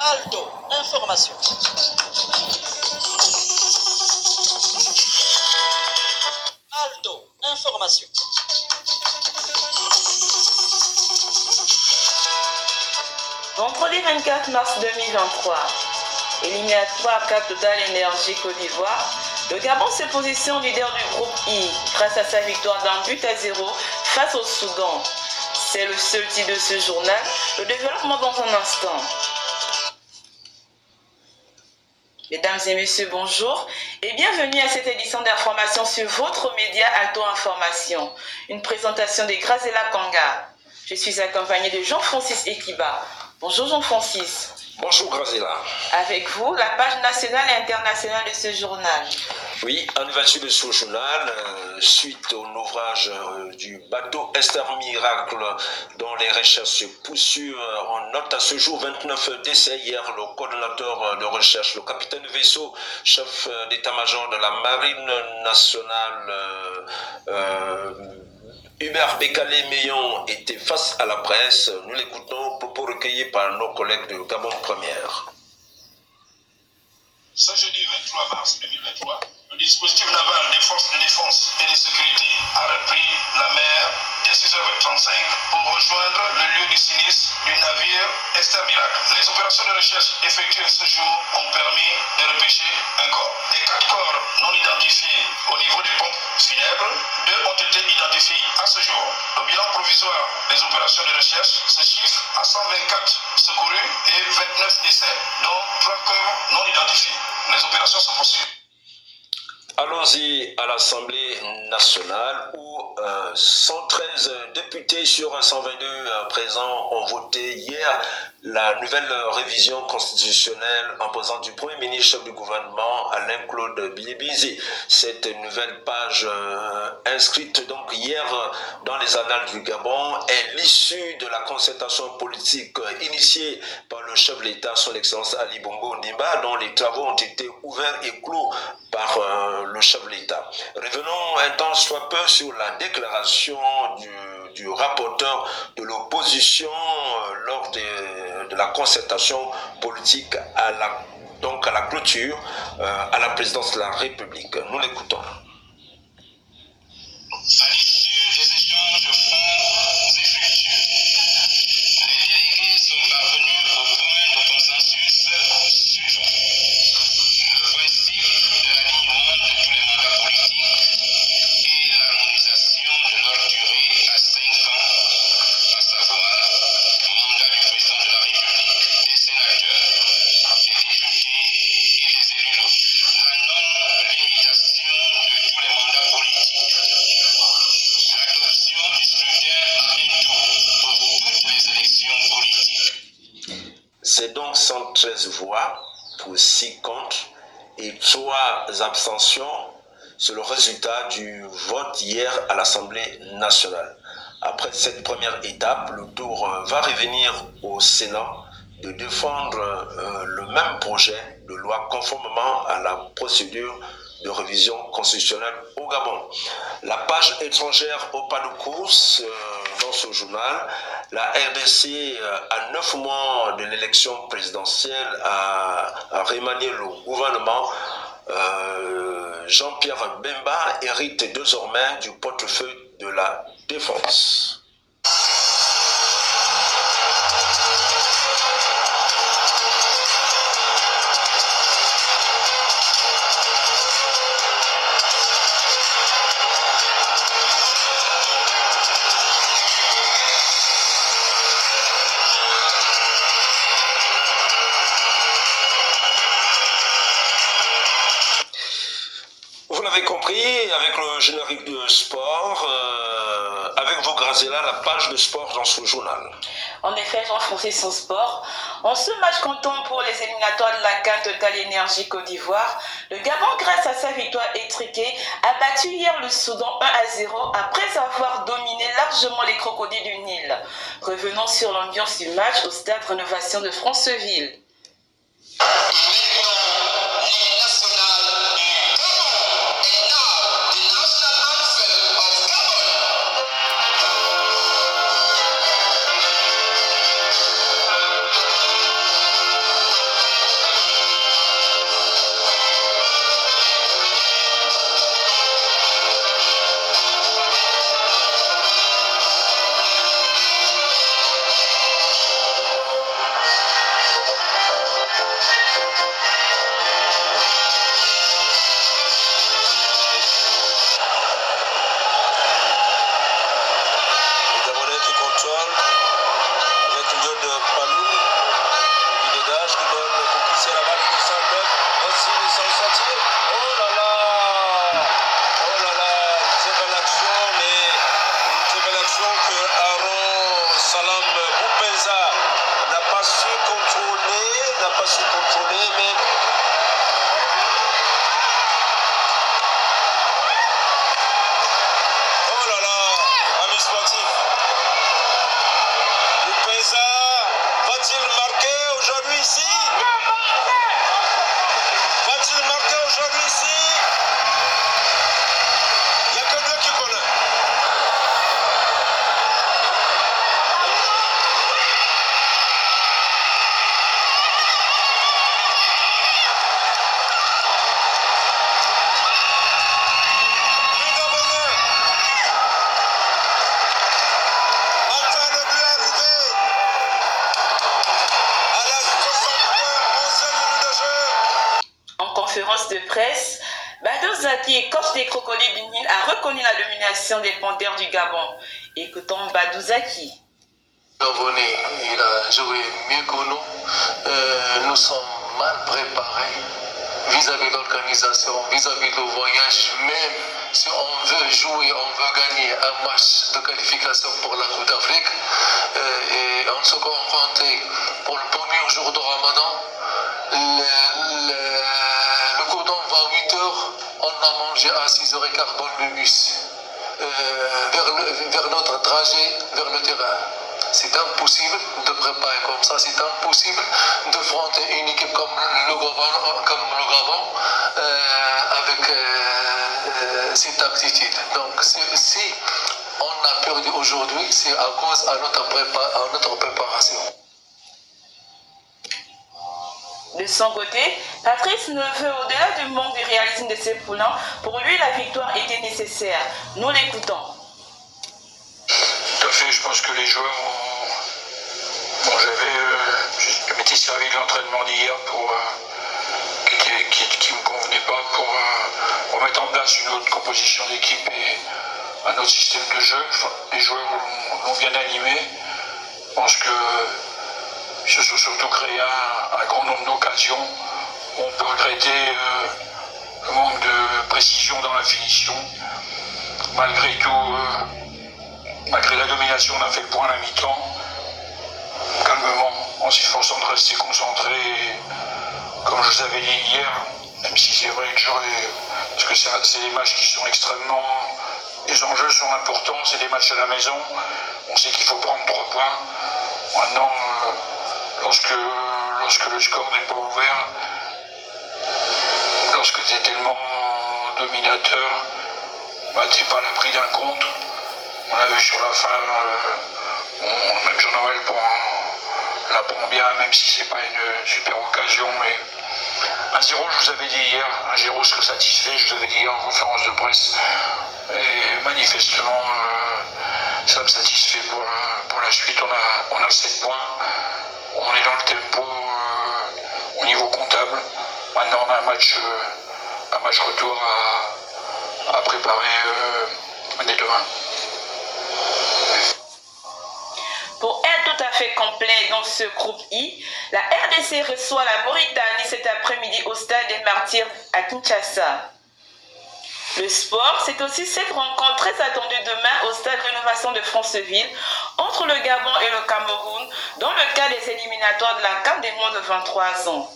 Alto, information. Alto, information. Vendredi 24 mars 2023, éliminatoire Cap Total Énergie Côte d'Ivoire, le Gabon se positionne leader du groupe I grâce à sa victoire d'un but à zéro face au Soudan. C'est le seul titre de ce journal. Le développement dans un instant. Mesdames et messieurs, bonjour et bienvenue à cette édition d'information sur votre média Alto Information. Une présentation de Grazela Kanga. Je suis accompagné de Jean-Francis Ekiba. Bonjour Jean-Francis. Bonjour Grazela. Avec vous, la page nationale et internationale de ce journal. Oui, anniversaire de ce journal, euh, suite au naufrage euh, du bateau Esther Miracle dont les recherches se poursuivent. On note à ce jour 29 décès. Hier, le coordonnateur de recherche, le capitaine de vaisseau, chef d'état-major de la marine nationale, euh, Hubert Bécalé-Meillon était face à la presse. Nous l'écoutons, propos recueillis par nos collègues de Gabon Première. Ce jeudi 23 mars 2023, le dispositif naval des forces de défense et de sécurité a repris la mer dès 6h35 pour rejoindre le lieu du sinistre du navire Esther Miracle. Les opérations de recherche effectuées ce jour ont permis de repêcher un corps. Les quatre corps non identifiés au niveau des pompes funèbres, deux ont été identifiés à ce jour. Le bilan provisoire des opérations de recherche se chiffre à 124 secourus et 29 décès, dont trois corps non identifiés. Les opérations se poursuivent. Allons-y à l'Assemblée nationale euh, 113 députés sur 122 euh, présents ont voté hier la nouvelle révision constitutionnelle imposant du Premier ministre du gouvernement Alain Claude Bilibizi. Cette nouvelle page euh, inscrite donc hier dans les annales du Gabon est l'issue de la concertation politique initiée par le chef de l'État, son Excellence Ali Bongo Ndimba, dont les travaux ont été ouverts et clos par euh, le chef de l'État. Revenons un temps soit peu sur la déclaration du, rapporteur de l'opposition euh, lors de, de, la concertation politique à la, donc à la clôture euh, à la présidence de la République. Nous l'écoutons. 13 voix pour 6 contre et 3 abstentions. C'est le résultat du vote hier à l'Assemblée nationale. Après cette première étape, le tour euh, va revenir au Sénat de défendre euh, le même projet de loi conformément à la procédure de révision constitutionnelle au Gabon. La page étrangère au pas de course. Euh, dans ce journal, la RDC, euh, à neuf mois de l'élection présidentielle, a, a remanié le gouvernement. Euh, Jean-Pierre Bemba hérite désormais du portefeuille de la défense. Compris, avec le générique de sport, euh, avec vos Grazella, la page de sport dans ce journal. En effet, Jean-Francis son sport. En ce match comptant pour les éliminatoires de la CAN Total Énergie Côte d'Ivoire, le Gabon, grâce à sa victoire étriquée, a battu hier le Soudan 1 à 0 après avoir dominé largement les crocodiles du Nil. Revenons sur l'ambiance du match au stade Rénovation de Franceville. Conférence de presse, Bado Zaki, coach des crocodiles du Nil, a reconnu la domination des panthères du Gabon. Écoutons Badou Zaki. Il a joué mieux que nous. Euh, nous sommes mal préparés vis-à-vis de l'organisation, vis-à-vis du voyage. Même si on veut jouer, on veut gagner un match de qualification pour la Coupe d'Afrique, euh, et on se confrontait pour le premier jour de Ramadan. À 8 heures, on a mangé à 6h15 dans le bus. Euh, vers, notre trajet vers le terrain. C'est impossible de préparer comme ça, c'est impossible d'affronter une équipe comme le Gabon, euh, avec euh, cette attitude. Donc si, on a perdu aujourd'hui, c'est à cause de à notre préparation. De son côté, Patrice Neveu, au-delà du manque du réalisme de ses poulains, pour lui la victoire était nécessaire. Nous l'écoutons. Tout à fait, je pense que les joueurs ont. Bon, j'avais. euh, je m'étais servi de l'entraînement d'hier pour. euh, qui, qui, qui me convenait pas pour, euh, mettre en place une autre composition d'équipe et un autre système de jeu. Les joueurs l'ont bien animé. Je pense que se sont surtout créé un, grand nombre d'occasions. On peut regretter euh, le manque de précision dans la finition. Malgré tout. euh, Malgré la domination, on a fait le point à la mi-temps, calmement, en s'efforçant de rester concentré. Comme je vous avais dit hier, même si c'est vrai que j'aurais. Parce que c'est des matchs qui sont extrêmement. Les enjeux sont importants, c'est des matchs à la maison. On sait qu'il faut prendre trois points. Maintenant, euh, lorsque, lorsque le score n'est pas ouvert, lorsque tu es tellement dominateur, bah, tu n'es pas à l'abri d'un compte. On a vu sur la fin, euh, on- même Jean-Noël la prend bien, même si c'est pas une super occasion. Mais 1-0, je vous avais dit hier, 1-0 serait satisfait, je vous avais dit hier en conférence de presse. Et manifestement, euh, ça me satisfait pour, la- pour la suite. On a, on a 7 points, on est dans le tempo euh, au niveau comptable. Maintenant, on a un match, euh, retour à, préparer euh, dès demain. Pour être tout à fait complet dans ce groupe I, la RDC reçoit la Mauritanie cet après-midi au stade des Martyrs à Kinshasa. Le sport, c'est aussi cette rencontre très attendue demain au stade Rénovation de Franceville entre le Gabon et le Cameroun dans le cadre des éliminatoires de la CAN des moins de 23 ans.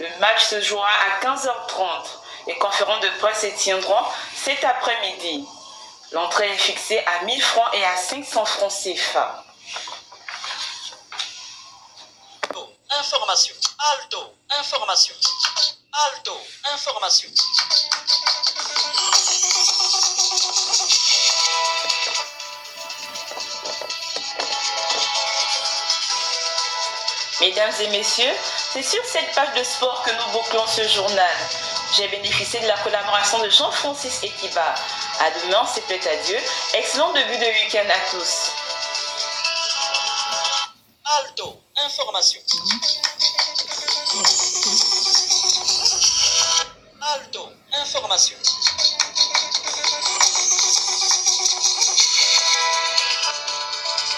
Le match se jouera à 15h30. Les conférences de presse se tiendront cet après-midi. L'entrée est fixée à 1000 francs et à 500 francs CFA. Alto, information. Alto, information. Alto, information. Mesdames et messieurs, c'est sur cette page de sport que nous bouclons ce journal. J'ai bénéficié de la collaboration de Jean-Francis Ekiba. À demain, c'est peut-être adieu. Excellent début de week-end à tous. Alto, information.